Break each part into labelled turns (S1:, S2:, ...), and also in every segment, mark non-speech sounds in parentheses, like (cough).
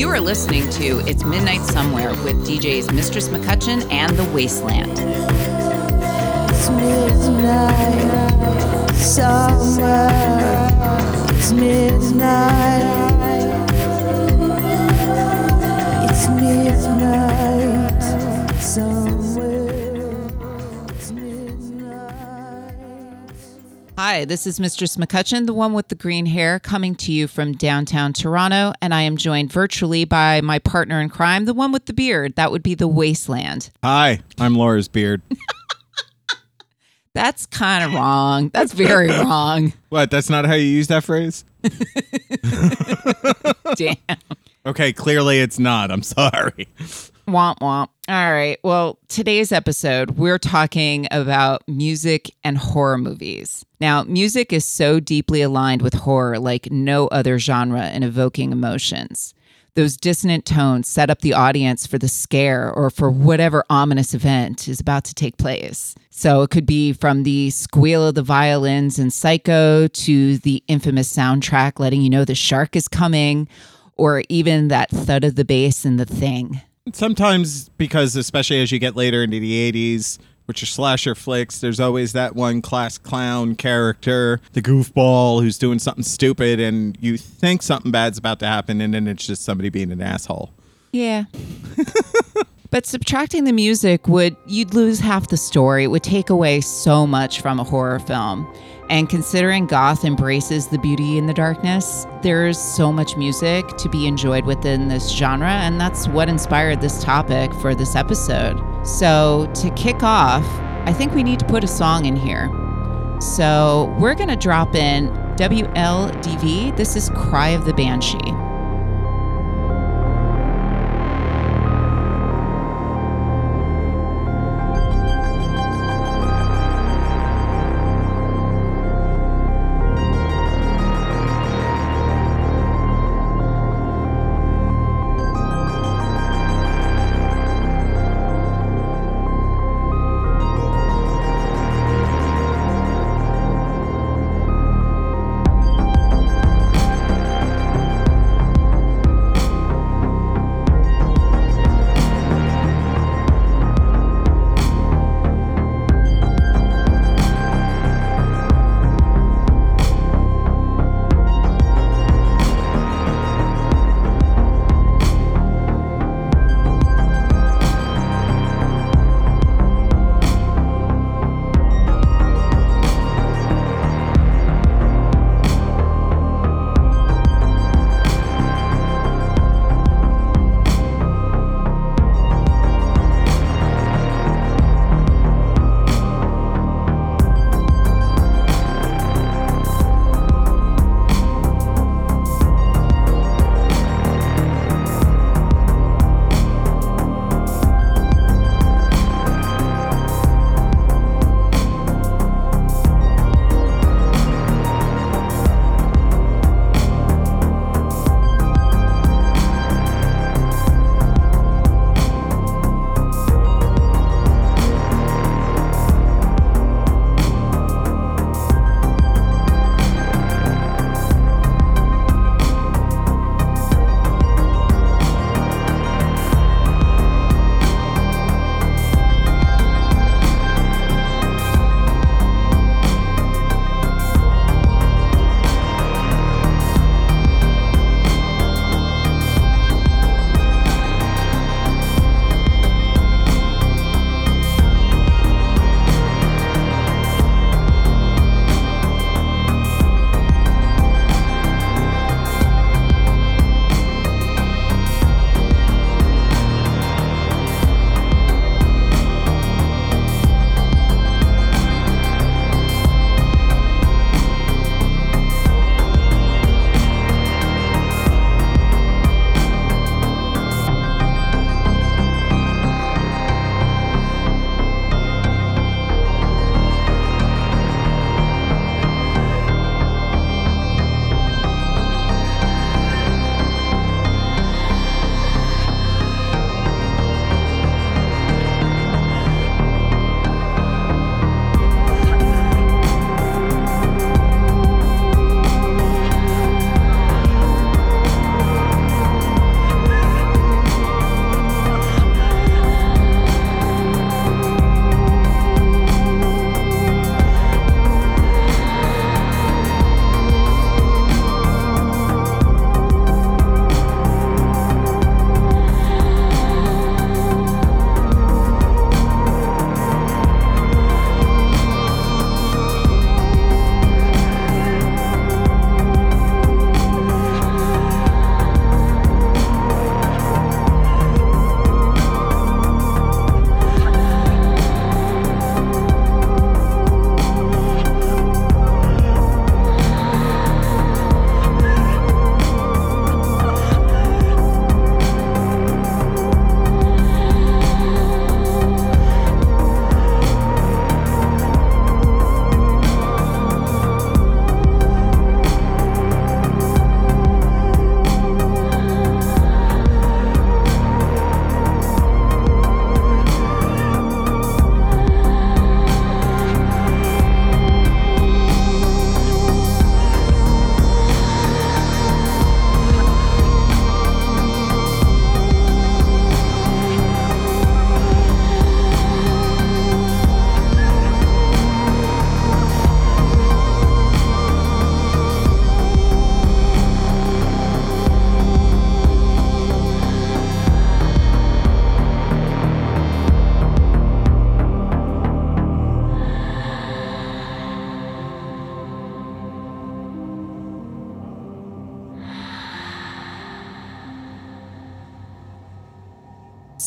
S1: You are listening to It's Midnight Somewhere with DJs Mistress McCutcheon and The Wasteland.
S2: It's midnight somewhere. It's midnight. It's midnight somewhere.
S1: Hi, this is Mistress McCutcheon, the one with the green hair, coming to you from downtown Toronto, and I am joined virtually by my partner in crime, the one with the beard. That would be The Wasteland.
S3: Hi, I'm Laura's beard. (laughs)
S1: That's kind of wrong. That's very (laughs) wrong.
S3: What? That's not how you use that phrase? (laughs)
S1: Damn.
S3: Okay, clearly it's not. I'm sorry.
S1: Womp womp. All right. Well, today's episode, we're talking about music and horror movies. Now, music is so deeply aligned with horror like no other genre in evoking emotions. Those dissonant tones set up the audience for the scare or for whatever ominous event is about to take place. So it could be from the squeal of the violins in Psycho to the infamous soundtrack letting you know the shark is coming, or even that thud of the bass in The Thing.
S3: Sometimes, because especially as you get later into the 80s, which are slasher flicks, there's always that one class clown character, the goofball who's doing something stupid, and you think something bad's about to happen, and then it's just somebody being an asshole.
S1: Yeah. (laughs) but subtracting the music would you'd lose half the story. It would take away so much from a horror film. And considering goth embraces the beauty in the darkness, there's so much music to be enjoyed within this genre, and that's what inspired this topic for this episode. So, to kick off, I think we need to put a song in here. So, we're going to drop in WLDV. This is Cry of the Banshee.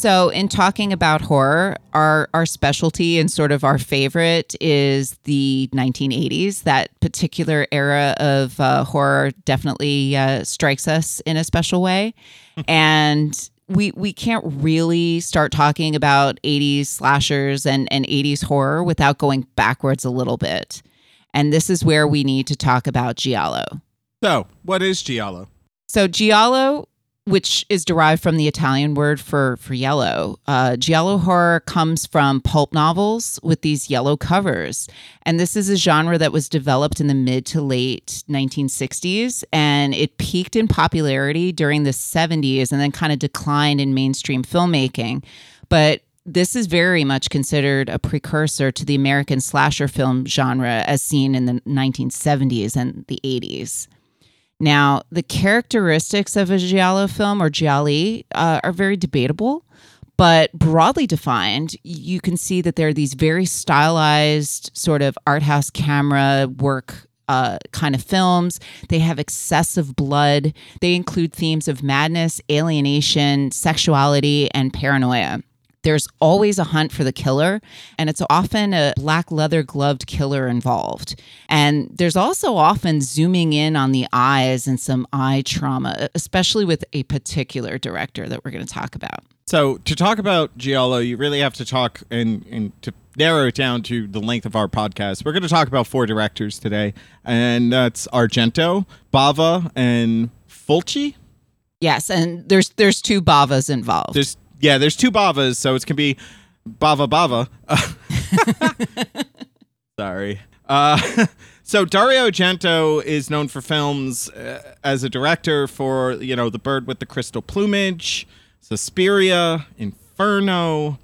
S1: So, in talking about horror, our our specialty and sort of our favorite is the 1980s. That particular era of uh, horror definitely uh, strikes us in a special way, (laughs) and we we can't really start talking about 80s slashers and and 80s horror without going backwards a little bit. And this is where we need to talk about giallo.
S3: So, what is giallo?
S1: So giallo, which is derived from the Italian word for for yellow, uh, giallo horror comes from pulp novels with these yellow covers, and this is a genre that was developed in the mid to late 1960s, and it peaked in popularity during the 70s, and then kind of declined in mainstream filmmaking, but this is very much considered a precursor to the American slasher film genre as seen in the 1970s and the 80s. Now, the characteristics of a giallo film or gialli uh, are very debatable, but broadly defined, you can see that there are these very stylized sort of art house camera work uh, kind of films. They have excessive blood. They include themes of madness, alienation, sexuality, and paranoia. There's always a hunt for the killer, and it's often a black leather gloved killer involved. And there's also often zooming in on the eyes and some eye trauma, especially with a particular director that we're going to talk about.
S3: So, to talk about giallo, you really have to talk and, and to narrow it down to the length of our podcast. We're going to talk about four directors today, and that's Argento, Bava, and Fulci.
S1: Yes, and there's there's two Bavas involved.
S3: There's yeah, there's two Bavas, so it's gonna be Bava Bava. (laughs) Sorry. Uh, (laughs) so Dario Argento is known for films uh, as a director for you know The Bird with the Crystal Plumage, Suspiria, Inferno,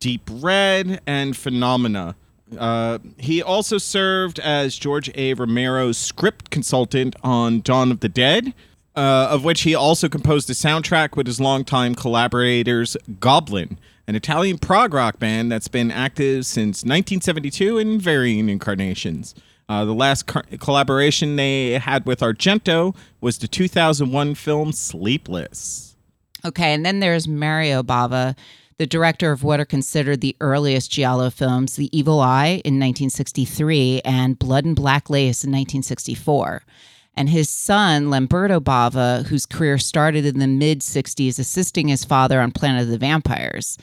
S3: Deep Red, and Phenomena. Uh, he also served as George A. Romero's script consultant on Dawn of the Dead, uh, of which he also composed a soundtrack with his longtime collaborators, Goblin, an Italian prog rock band that's been active since 1972 in varying incarnations. Uh, the last collaboration they had with Argento was the 2001 film Sleepless.
S1: Okay, and then there's Mario Bava, the director of what are considered the earliest Giallo films, The Evil Eye in 1963 and Blood and Black Lace in 1964. And his son, Lamberto Bava, whose career started in the mid 60s assisting his father on Planet of the Vampires.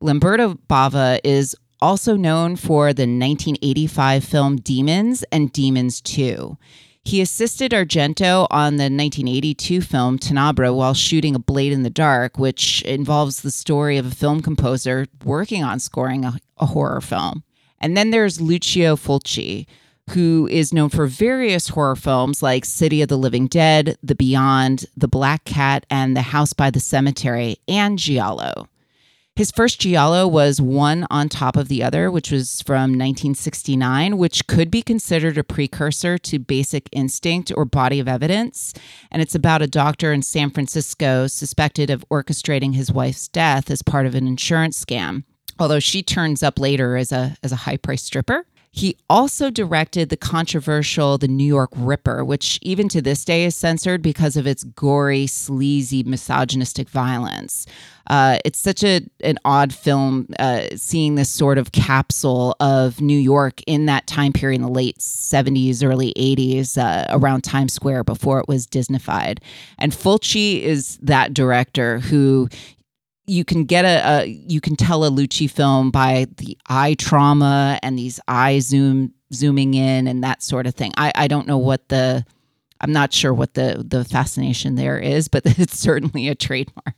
S1: Lamberto Bava is also known for the 1985 film Demons and Demons 2. He assisted Argento on the 1982 film Tenebrae while shooting A Blade in the Dark, which involves the story of a film composer working on scoring a, a horror film. And then there's Lucio Fulci, who is known for various horror films like City of the Living Dead, The Beyond, The Black Cat, and The House by the Cemetery, and Giallo. His first Giallo was one on top of the other, which was from 1969, which could be considered a precursor to Basic Instinct or Body of Evidence. And it's about a doctor in San Francisco suspected of orchestrating his wife's death as part of an insurance scam. Although she turns up later as a as a high priced stripper. He also directed the controversial The New York Ripper, which even to this day is censored because of its gory, sleazy, misogynistic violence. Uh, it's such a an odd film, uh, seeing this sort of capsule of New York in that time period in the late '70s, early '80s, uh, around Times Square before it was Disneyfied. And Fulci is that director who you can get a, a you can tell a Fulci film by the eye trauma and these eye zoom zooming in and that sort of thing. I, I don't know what the I'm not sure what the the fascination there is, but (laughs) it's certainly a trademark.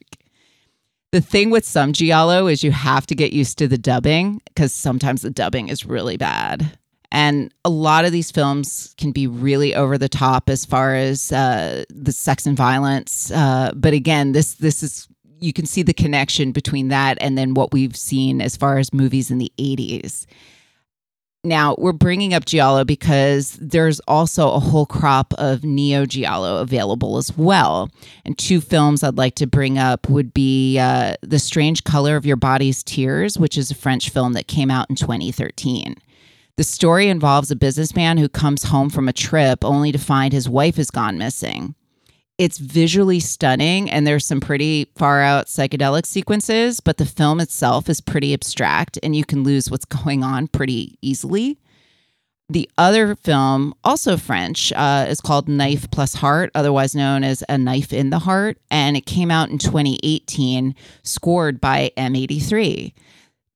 S1: The thing with some giallo is you have to get used to the dubbing because sometimes the dubbing is really bad. And a lot of these films can be really over the top as far as uh, the sex and violence. Uh, but again, this this is you can see the connection between that and then what we've seen as far as movies in the 80s. Now, we're bringing up Giallo because there's also a whole crop of Neo Giallo available as well. And two films I'd like to bring up would be uh, The Strange Color of Your Body's Tears, which is a French film that came out in 2013. The story involves a businessman who comes home from a trip only to find his wife has gone missing. It's visually stunning and there's some pretty far out psychedelic sequences, but the film itself is pretty abstract and you can lose what's (laughs) going on pretty easily. The other film, also French, uh, is called Knife Plus Heart, otherwise known as A Knife in the Heart, and it came out in 2018, scored by M83.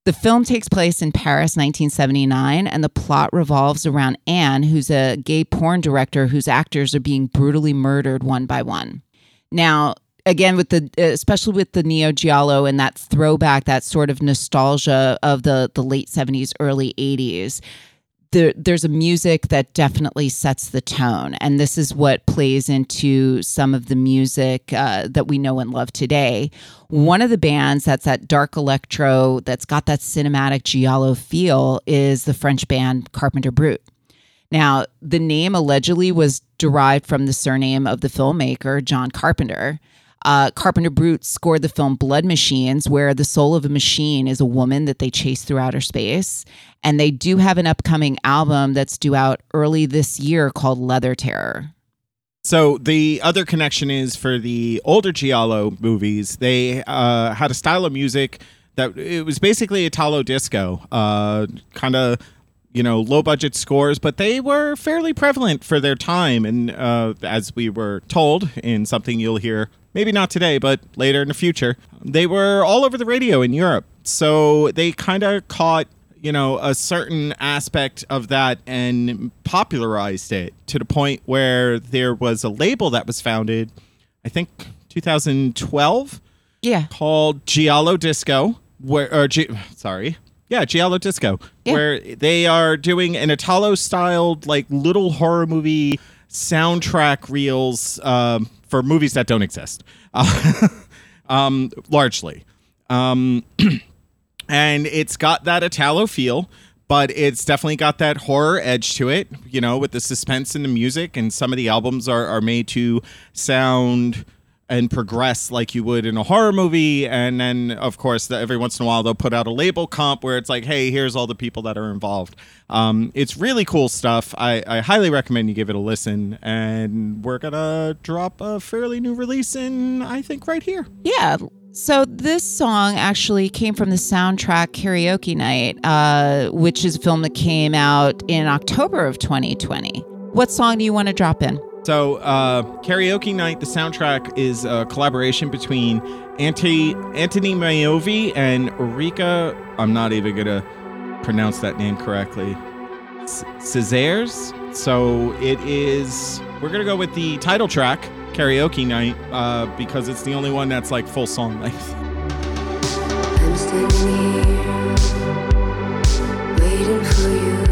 S1: The film takes place in Paris, 1979, and the plot revolves around Anne, who's a gay porn director whose actors are being brutally murdered one by one. Now, again, with the especially with the Neo Giallo and that throwback, that sort of nostalgia of the the late 70s, early 80s. There, there's a music that definitely sets the tone, and this is what plays into some of the music uh, that we know and love today. One of the bands that's that dark electro that's got that cinematic giallo feel is the French band Carpenter Brut. Now, the name allegedly was derived from the surname of the filmmaker, John Carpenter. Uh, Carpenter Brut scored the film Blood Machines, where the soul of a machine is a woman that they chase through outer space. And they do have an upcoming album that's due out early this year called Leather Terror.
S3: So the other connection is for the older Giallo movies. They uh, had a style of music that it was basically Italo disco, uh, kind of you know low budget scores, but they were fairly prevalent for their time. And uh, as we were told in something you'll hear, maybe not today, but later in the future, they were all over the radio in Europe. So they kind of caught you know a certain aspect of that and popularized it to the point where there was a label that was founded i think 2012
S1: Yeah.
S3: called giallo disco where or G, sorry yeah giallo disco
S1: Yeah.
S3: where they are doing an italo styled like little horror movie soundtrack reels um, for movies that don't exist uh, (laughs) um, largely um, (clears throat) and it's got that Italo feel, but it's definitely got that horror edge to it, you know, with the suspense and the music. And some of the albums are, are made to sound and progress like you would in a horror movie. And then, of course, the, every once in a while, they'll put out a label comp where it's like, hey, here's all the people that are involved. Um, it's really cool stuff. I, I highly recommend you give it a listen. And we're going to drop a fairly new release in, I think, right here.
S1: Yeah. So this song actually came from the soundtrack Karaoke Night, uh, which is a film that came out in October of 2020. What song do you want to drop in?
S3: So, uh, Karaoke Night, the soundtrack is a collaboration between Anti- Anthony Maiovi and Rika. I'm not even going to pronounce that name correctly. Cesares. So, it is. We're going to go with the title track, Karaoke Night, uh, because it's the only one that's like full song length.
S4: Waiting for you.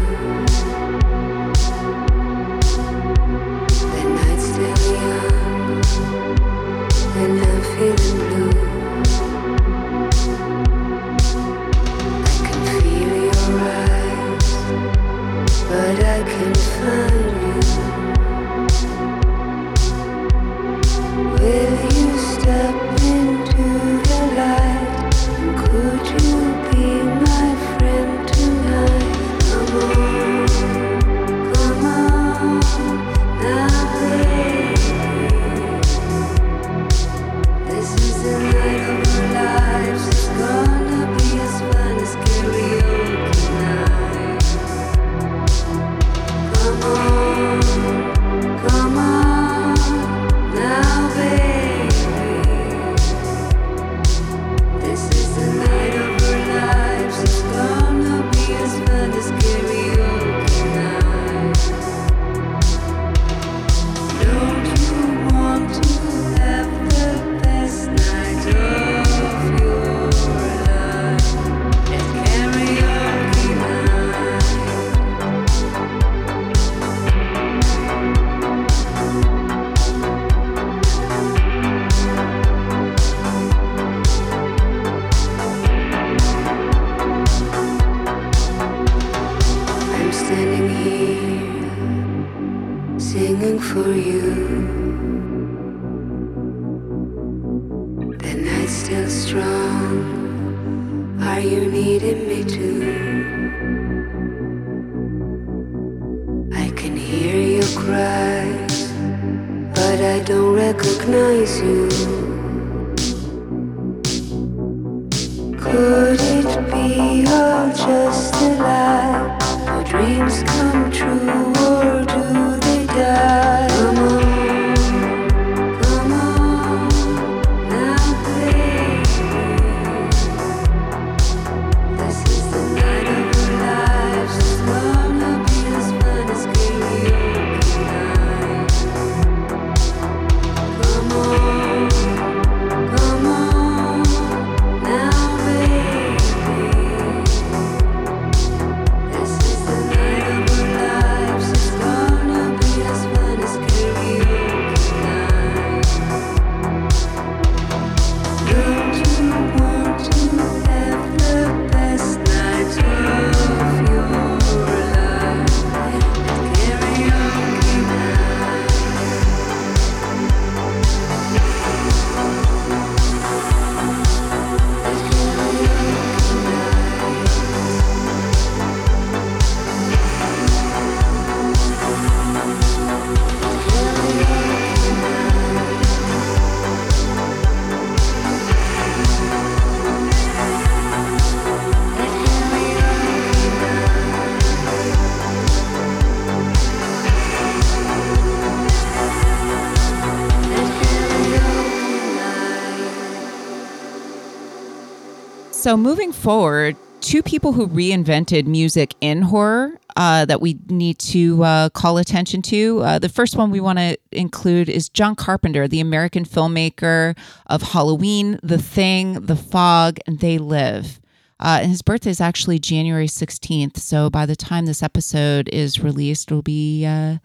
S1: So, moving forward, two people who reinvented music in horror uh, that we need to uh, call attention to. Uh, the first one we want to include is John Carpenter, the American filmmaker of Halloween, The Thing, The Fog, and They Live. Uh, and his birthday is actually January 16th. So, by the time this episode is released, it'll be uh,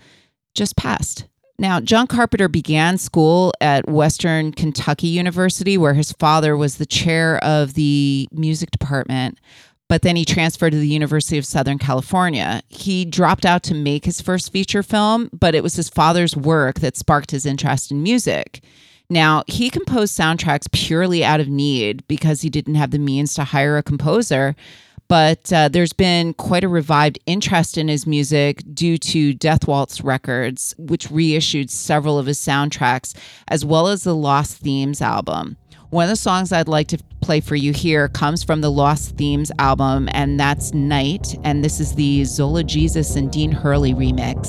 S1: just past. Now, John Carpenter began school at Western Kentucky University, where his father was the chair of the music department. But then he transferred to the University of Southern California. He dropped out to make his first feature film, but it was his father's work that sparked his interest in music. Now, he composed soundtracks purely out of need because he didn't have the means to hire a composer but uh, there's been quite a revived interest in his music due to Death Waltz Records, which reissued several of his soundtracks, as well as the Lost Themes album. One of the songs I'd like to play for you here comes from the Lost Themes album, and that's Night. And this is the Zola Jesus and Dean Hurley remix.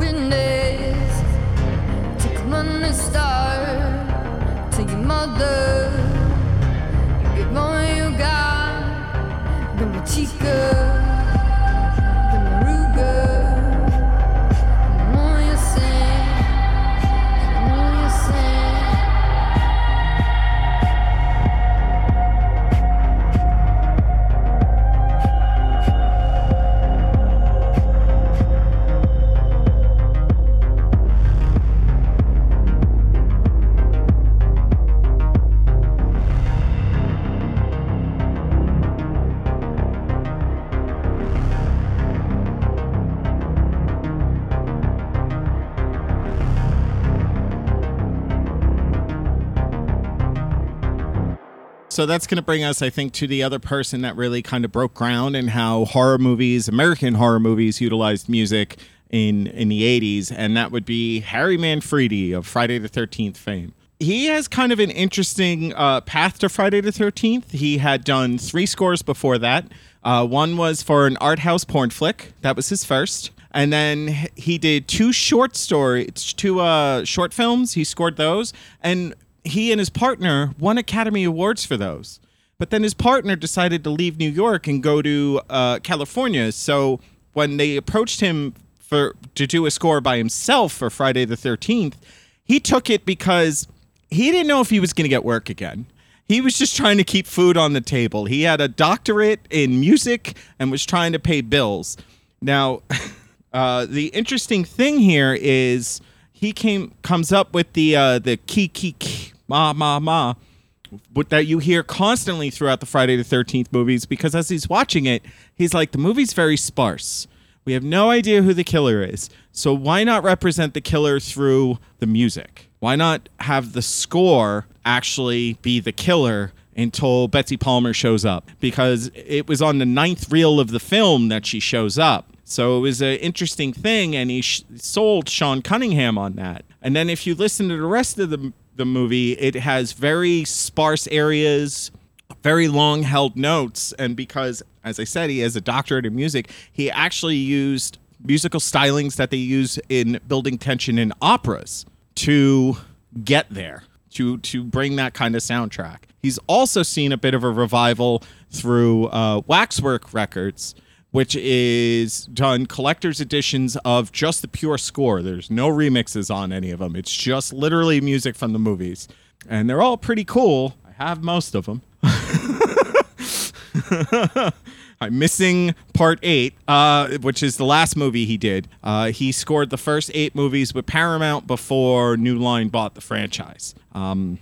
S4: witness to come on and start.
S3: So that's going to bring us, I think, to the other person that really kind of broke ground and how horror movies, American horror movies, utilized music in in the 80s, and that would be Harry Manfredini of Friday the 13th fame. He has kind of an interesting uh, path to Friday the 13th. He had done three scores before that. Uh, one was for an art house porn flick. That was his first. And then he did two short story, two uh, short films. He scored those, and he and his partner won Academy Awards for those. But then his partner decided to leave New York and go to uh, California. So when they approached him for to do a score by himself for Friday the Thirteenth, he took it because he didn't know if he was going to get work again. He was just trying to keep food on the table. He had a doctorate in music and was trying to pay bills. Now, (laughs) uh, the interesting thing here is he came comes up with the uh, the key key key ma ma ma that you hear constantly throughout the Friday the 13th movies because as he's watching it, he's like, the movie's very sparse. We have no idea who the killer is. So why not represent the killer through the music? Why not have the score actually be the killer until Betsy Palmer shows up? Because it was on the ninth reel of the film that she shows up. So it was an interesting thing, and he sh- sold Sean Cunningham on that. And then if you listen to the rest of the the movie, it has very sparse areas, very long held notes, and because, as I said, he has a doctorate in music, he actually used musical stylings that they use in building tension in operas to get there. To, to bring that kind of soundtrack. He's also seen a bit of a revival through uh, Waxwork Records, which is done collector's editions of just the pure score. There's no remixes on any of them. It's just literally music from the movies. And they're all pretty cool. I have most of them. (laughs) I'm missing part eight, uh, which is the last movie he did. Uh, he scored the first eight movies with Paramount before New Line bought the franchise. Um,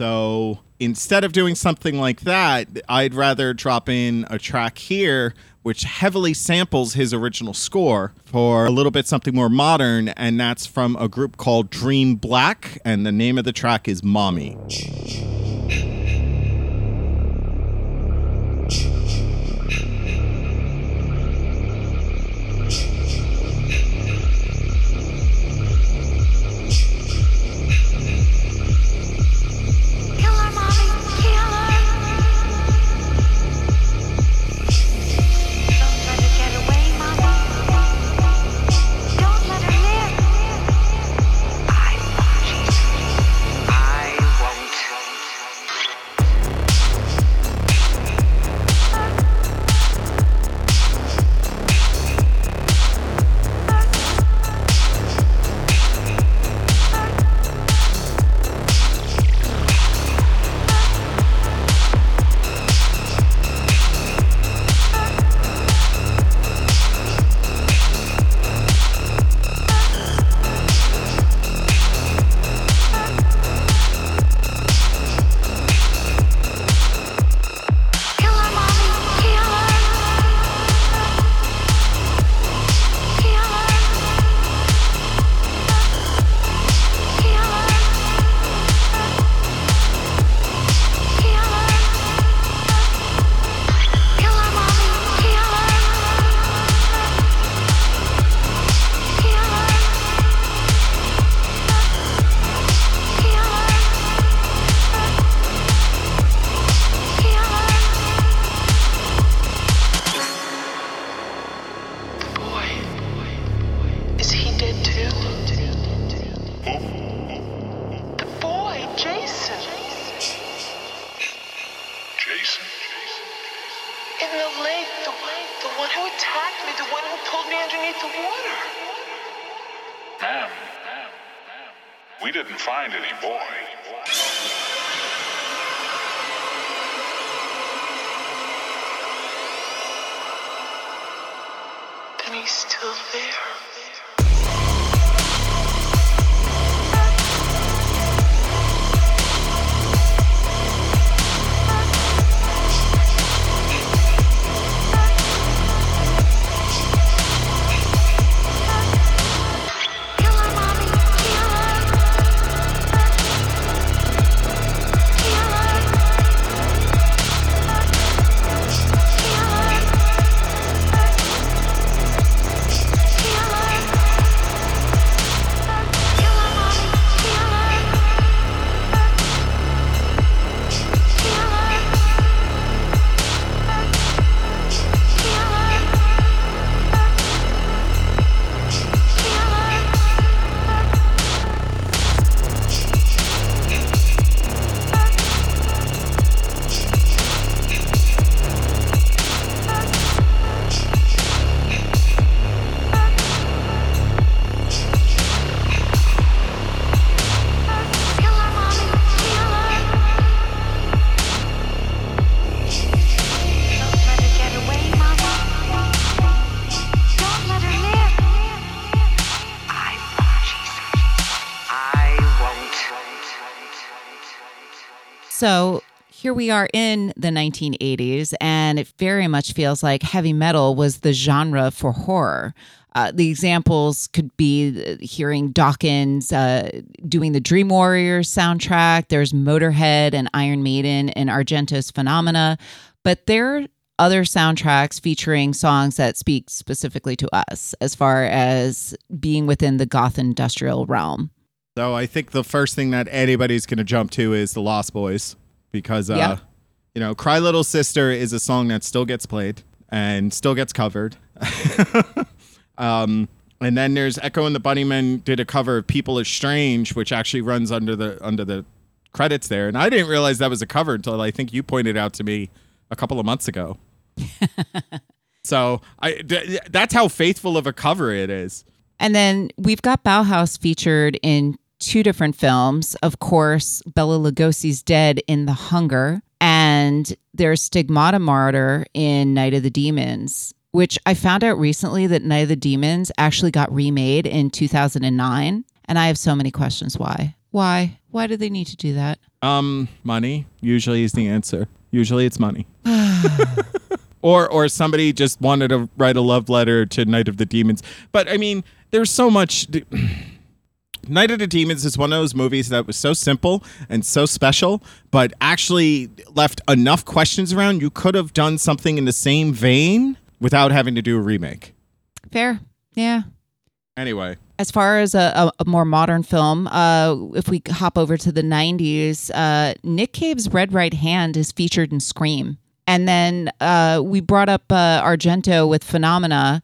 S3: so instead of doing something like that, I'd rather drop in a track here which heavily samples his original score for a little bit something more modern, and that's from a group called Dream Black, and the name of the track
S5: is
S6: Mommy.
S1: Here we are in the 1980s, and it very much feels like heavy metal was the genre for horror. Uh, the examples could be uh, hearing Dokken uh, doing the Dream Warriors soundtrack. There's Motorhead and Iron Maiden and Argento's Phenomena. But there are other soundtracks featuring songs that speak specifically to us as far as being within the goth industrial realm.
S3: So I think the first thing that anybody's going to jump to is the Lost Boys because, uh,
S1: Yeah.
S3: you know, Cry Little Sister is a song that still gets played and still gets covered. (laughs) um, and then there's Echo and the Bunnymen did a cover of People Are Strange, which actually runs under the under the credits there. And I didn't realize that was a cover until I think you pointed out to me a couple of months ago. (laughs) so I th- that's how faithful of a cover it is.
S1: And then we've got Bauhaus featured in two different films. Of course, Bela Lugosi's Dead in The Hunger, and there's Stigmata Martyr in Night of the Demons, which I found out recently that Night of the Demons actually got remade in 2009. And I have so many questions why. Why? Why do they need to do that?
S3: Um, money usually is the answer. Usually it's money. (sighs) (laughs) or or somebody just wanted to write a love letter to Night of the Demons. But I mean, there's so much (clears throat) Night of the Demons is one of those movies that was so simple and so special, but actually left enough questions around. You could have done something in the same vein without having to do a remake.
S1: Fair. Yeah.
S3: Anyway,
S1: as far as a, a, more modern film, uh, if we hop over to the 90s, uh, Nick Cave's Red Right Hand is featured in Scream. And then uh, we brought up uh, Argento with Phenomena.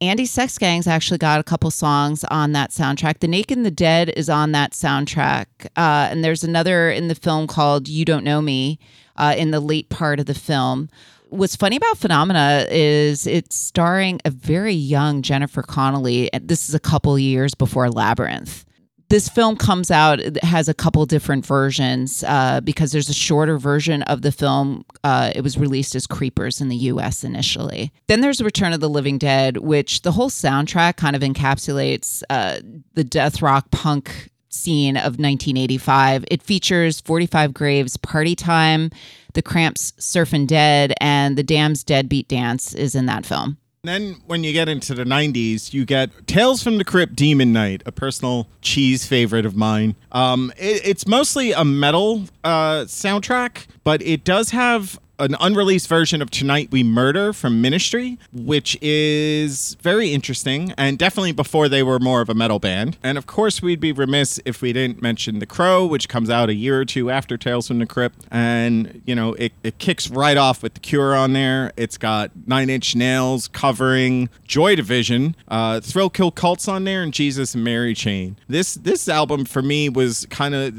S1: Andi Sex Gang's actually got a couple songs on that soundtrack. The Naked and the Dead is on that soundtrack. Uh, and there's another in the film called You Don't Know Me uh, in the late part of the film what's funny about Phenomena is it's starring a very young Jennifer Connelly. This is a couple years before Labyrinth. This film comes out, it has a couple different versions uh, because there's a shorter version of the film. Uh, it was released as Creepers in the US initially. Then there's Return of the Living Dead, which the whole soundtrack kind of encapsulates uh, the death rock punk scene of 1985. It features 45 Graves Party Time, The Cramps Surfin' Dead, and The Damned's Deadbeat Dance is in that film.
S3: Then, when you get into the 90s, you get Tales from the Crypt Demon Night, a personal cheese favorite of mine. Um, it, it's mostly a metal uh, soundtrack, but it does have an unreleased version of Tonight We Murder from Ministry, which is very interesting and definitely before they were more of a metal band. And of course, we'd be remiss if we didn't mention The Crow, which comes out a year or two after Tales from the Crypt. And, you know, it, it kicks right off with The Cure on there. It's got Nine Inch Nails covering Joy Division, uh, Thrill Kill Cults on there, and Jesus and Mary Chain. This, this album for me was kind of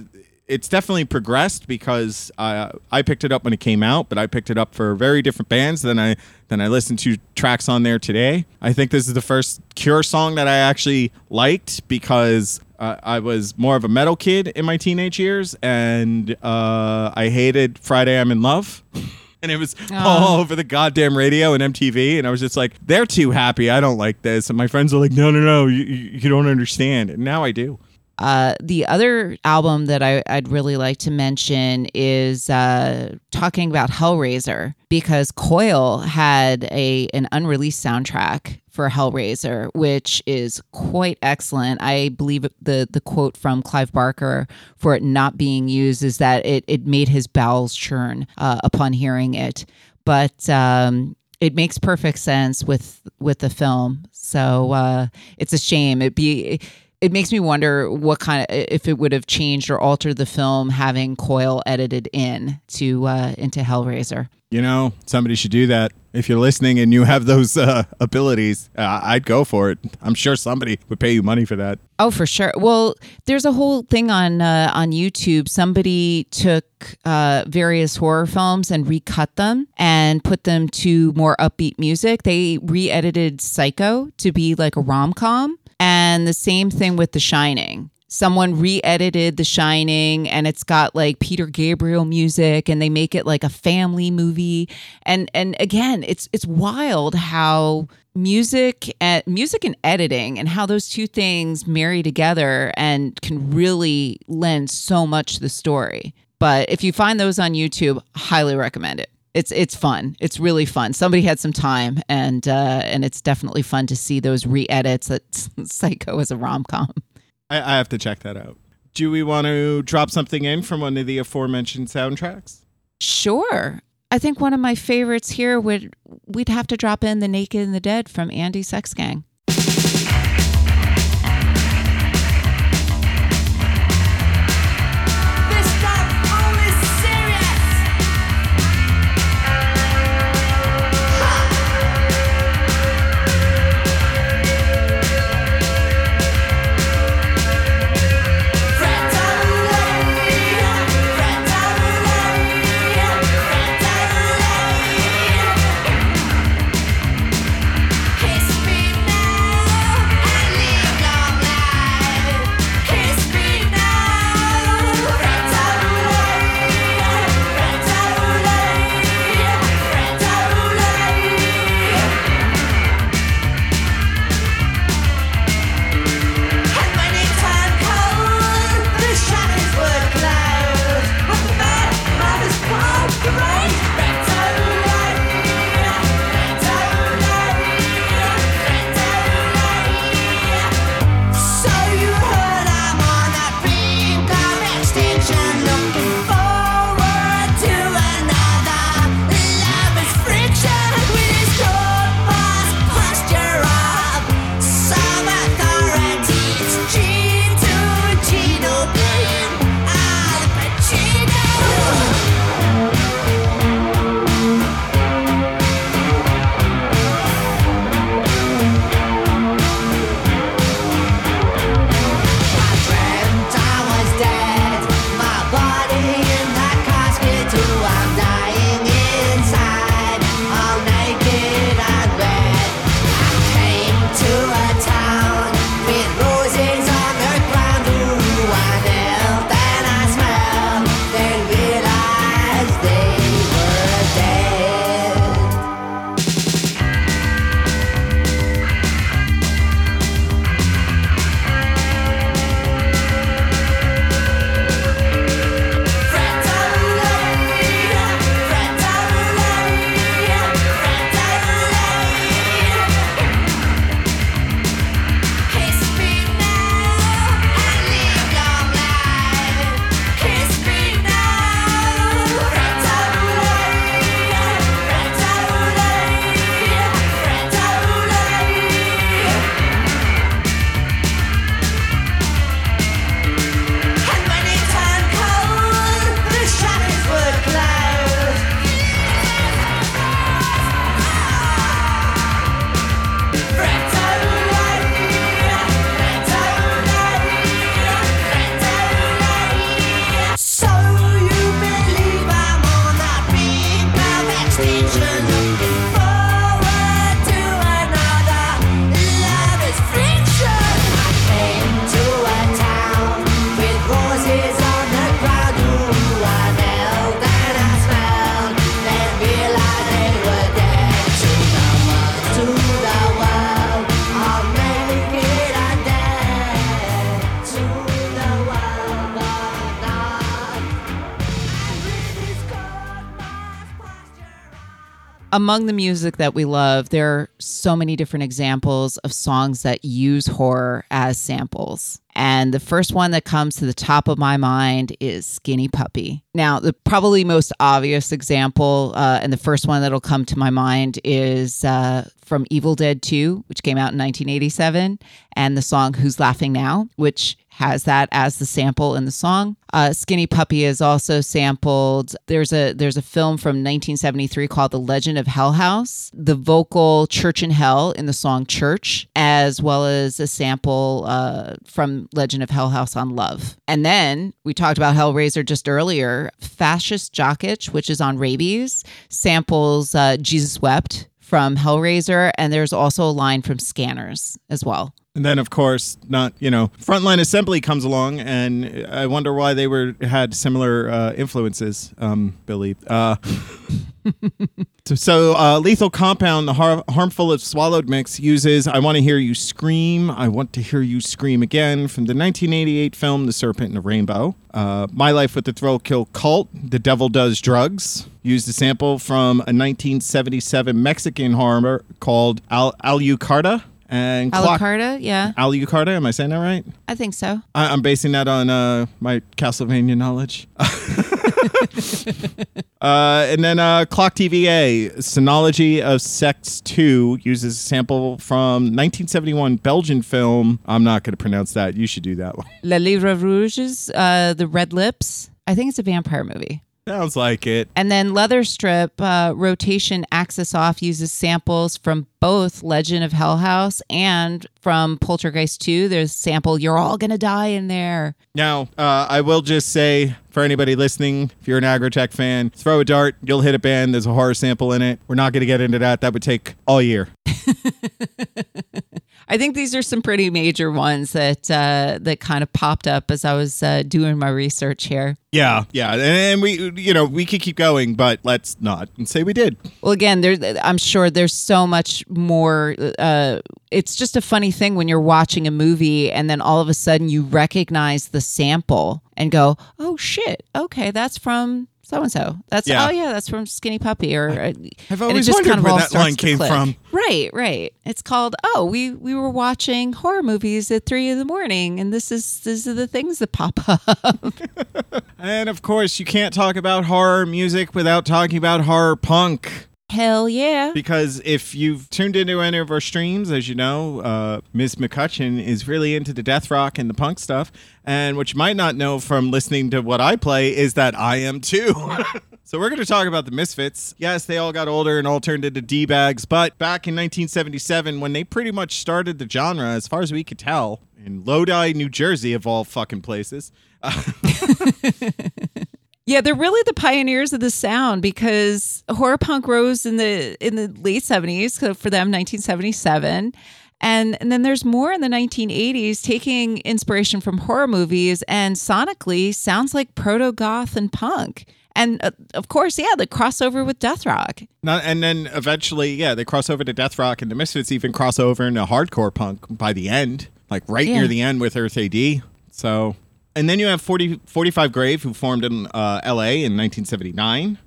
S3: it's definitely progressed because uh, I picked it up when it came out, but I picked it up for very different bands than I than I listened to tracks on there today. I think this is the first Cure song that I actually liked because uh, I was more of a metal kid in my teenage years, and uh, I hated Friday I'm in Love. (laughs) And it was all over the goddamn radio and MTV, and I was just like, "They're too happy. I don't like this." And my friends are like, "No, no, no, you you don't understand." And now I do.
S1: Uh, the other album that I, I'd really like to mention is uh, talking about Hellraiser because Coil had a an unreleased soundtrack for Hellraiser, which is quite excellent. I believe the the quote from Clive Barker for it not being used is that it it made his bowels churn uh, upon hearing it, but. Um, it makes perfect sense with with the film, so uh, it's a shame. It be it makes me wonder what kind of if it would have changed or altered the film having Coil edited in to uh, into Hellraiser.
S3: You know, somebody should do that. If you're listening and you have those uh, abilities, uh, I'd go for it. I'm sure somebody would pay you money for that.
S1: Oh, for sure. Well, there's a whole thing on uh, on YouTube. Somebody took uh, various horror films and recut them and put them to more upbeat music. They re-edited Psycho to be like a rom com, and the same thing with The Shining. Someone re-edited The Shining, and it's got like Peter Gabriel music, and they make it like a family movie. And and again, it's it's wild how music and music and editing and how those two things marry together and can really lend so much to the story.
S7: But if you find those on YouTube, highly recommend it. It's it's fun. It's really fun. Somebody had some time, and uh, and it's definitely fun to see those re-edits that (laughs) Psycho as a rom com.
S3: I, I have to check that out. Do we want to drop something in from one of the aforementioned soundtracks?
S7: Sure. I think one of my favorites here would we'd have to drop in the Naked and the Dead from Andi Sex Gang. Among the music that we love, there are so many different examples of songs that use horror as samples. And the first one that comes to the top of my mind is Skinny Puppy. Now, the probably most obvious example, uh, and the first one that'll come to my mind is uh, from Evil Dead 2, which came out in 1987, and the song Who's Laughing Now, which has that as the sample in the song. Uh, Skinny Puppy is also sampled. There's a there's a film from 1973 called The Legend of Hell House. The vocal Church in Hell in the song Church, as well as a sample uh, from Legend of Hell House on Love. And then we talked about Hellraiser just earlier. Fascist Jock Itch, which is on Rabies, samples uh, Jesus Wept from Hellraiser, and there's also a line from Scanners as well.
S3: And then, of course, not you know, Frontline Assembly comes along, and I wonder why they were had similar uh, influences. Um, Billy. Uh, (laughs) so, uh, Lethal Compound, the har- harmful if swallowed mix uses "I Want to Hear You Scream." I want to hear you scream again from the 1988 film "The Serpent and the Rainbow." Uh, My Life with the Thrill Kill Cult, "The Devil Does Drugs." Used a sample from a 1977 Mexican horror called Al- Alucarda. And Clock-
S1: Alucarda, yeah,
S3: Alucarda, am I saying that right?
S1: I think so.
S3: I- I'm basing that on uh, my Castlevania knowledge. (laughs) uh, and then uh, Clock DVA, Sonology of Sex 2, uses a sample from 1971 Belgian film. I'm not going to pronounce that. You should do that one.
S1: La Livre Rouges, uh, the Red Lips. I think it's a vampire movie.
S3: Sounds like it.
S1: And then Leather Strip uh, Rotation Axis Off uses samples from both Legend of Hell House and from Poltergeist 2. There's a sample You're All Gonna Die in there.
S3: Now, uh, I will just say for anybody listening, if you're an aggrotech fan, throw a dart, you'll hit a band. There's a horror sample in it. We're not going to get into that. That would take all year. (laughs)
S1: I think these are some pretty major ones that uh, that kind of popped up as I was uh, doing my research here.
S3: Yeah, yeah, and, and we, you know, we could keep going, but let's not and say we did.
S1: Well, again, there, I'm sure there's so much more. Uh, it's just a funny thing when you're watching a movie and then all of a sudden you recognize the sample and go, "Oh shit, okay, that's from so and so. That's
S3: Yeah.
S1: oh yeah, that's from Skinny Puppy." Or uh,
S3: I've always
S1: just
S3: wondered
S1: kind of
S3: where that line came
S1: click.
S3: from.
S1: Right, right. It's called "Oh, we we were watching horror movies at three in the morning, and this is these are the things that pop up." (laughs)
S3: And of course, you can't talk about horror music without talking about horror punk.
S1: Hell yeah!
S3: Because if you've tuned into any of our streams, as you know, uh, Ms. McCutcheon is really into the death rock and the punk stuff. And what you might not know from listening to what I play is that I am too. (laughs) so we're going to talk about the Misfits. Yes, they all got older and all turned into D bags. But back in 1977, when they pretty much started the genre, as far as we could tell, in Lodi, New Jersey, of all fucking places. (laughs) (laughs)
S1: Yeah, they're really the pioneers of the sound because horror punk rose in the in the late seventies so for them, nineteen seventy seven. And, and then there's more in the 1980s taking inspiration from horror movies and sonically sounds like proto goth and punk. And uh, of course, yeah, the crossover with death rock.
S3: Not, and then eventually, yeah, they cross over to death rock, and the Misfits even cross over into hardcore punk by the end, like right
S1: Yeah.
S3: near the end with Earth AD. So, and then you have 40, 45 Grave, who formed in uh, L.A. in 1979.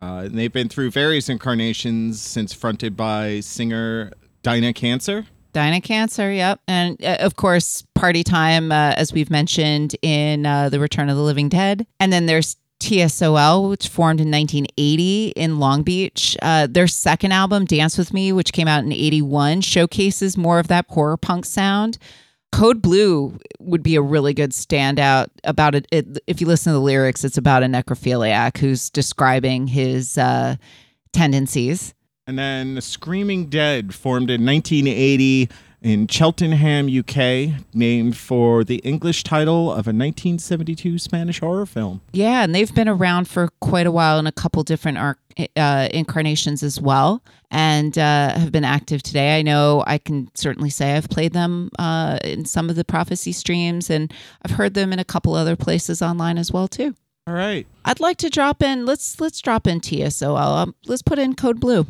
S3: Uh, and they've been through various incarnations since fronted by singer Dinah Cancer.
S1: Dinah Cancer, yep. And uh, of course, Party Time, uh, as we've mentioned in uh, The Return of the Living Dead. And then there's TSOL, which formed in 1980 in Long Beach. Uh, their second album, Dance With Me, which came out in 81, showcases more of that horror punk sound. Code Blue would be a really good standout about it. it if you listen to the lyrics, it's about a necrophiliac who's describing his uh, tendencies.
S3: And then the Screaming Dead formed in 1980 in Cheltenham, UK, named for the English title of a 1972 Spanish horror film.
S1: Yeah, and they've been around for quite a while in a couple different arc, uh, incarnations as well, and uh, have been active today. I know I can certainly say I've played them uh, in some of the prophecy streams, and I've heard them in a couple other places online as well too.
S3: All right.
S1: I'd like to drop in. Let's let's drop in TSOL. Um, let's put in code blue.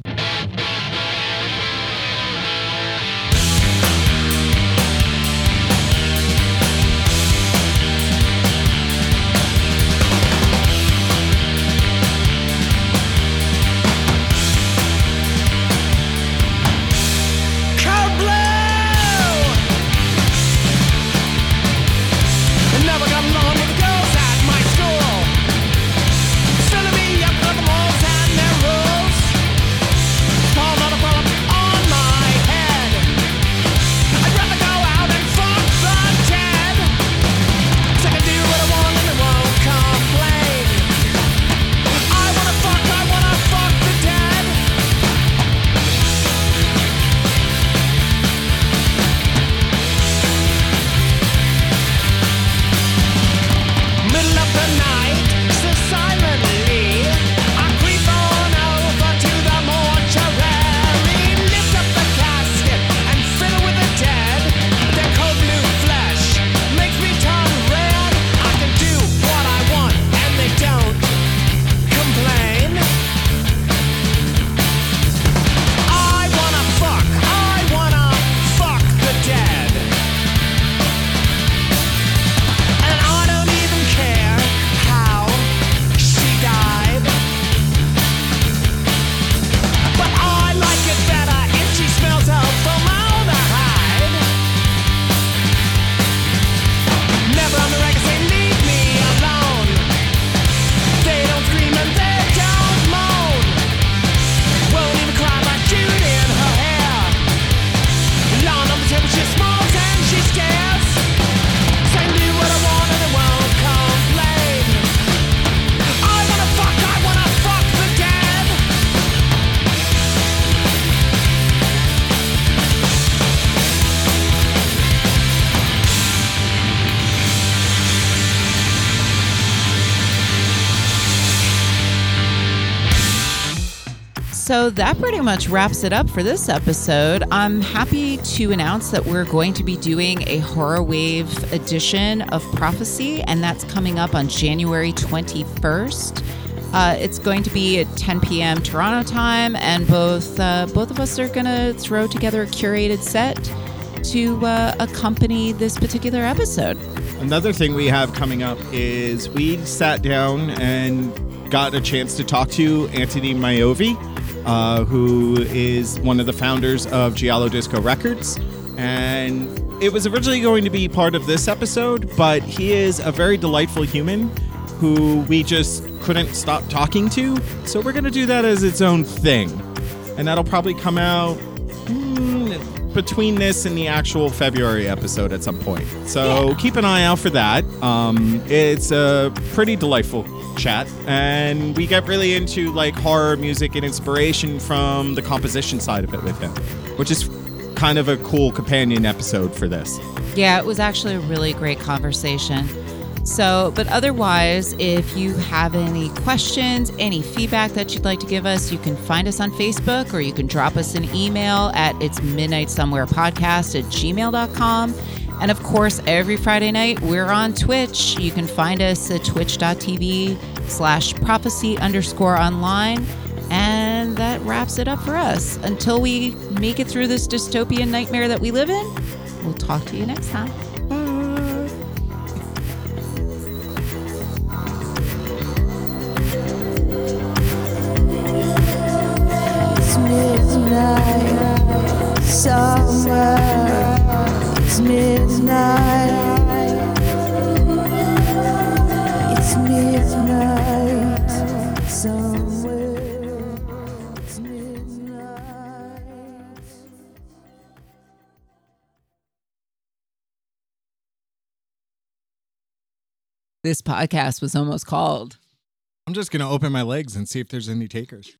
S1: So that pretty much wraps it up for this episode. I'm happy to announce that we're going to be doing a Horror Wave edition of Prophecy, and that's coming up on January 21st. Uh, it's going to be at 10 p.m. Toronto time, and both uh, both of us are going to throw together a curated set to uh, accompany this particular episode.
S3: Another thing we have coming up is we sat down and got a chance to talk to Antoni Maiovvi, uh, who is one of the founders of Giallo Disco Records. And it was originally going to be part of this episode, but he is a very delightful human who we just couldn't stop talking to. So we're going to do that as its own thing. And that'll probably come out between this and the actual February episode at some point. So keep an eye out for that. Um, it's a pretty delightful chat, and we get really into like horror music and inspiration from the composition side of it with him, which is kind of a cool companion episode for this.
S1: Yeah, it was actually a really great conversation. So, but otherwise, if you have any questions, any feedback that you'd like to give us, you can find us on Facebook or you can drop us an email at it's midnight somewhere podcast at gmail.com. And of course, every Friday night, we're on Twitch. You can find us at twitch.tv slash prophecy underscore online. And that wraps it up for us. Until we make it through this dystopian nightmare that we live in, we'll talk to you next time. This podcast was almost called.
S3: I'm just going to open my legs and see if there's any takers.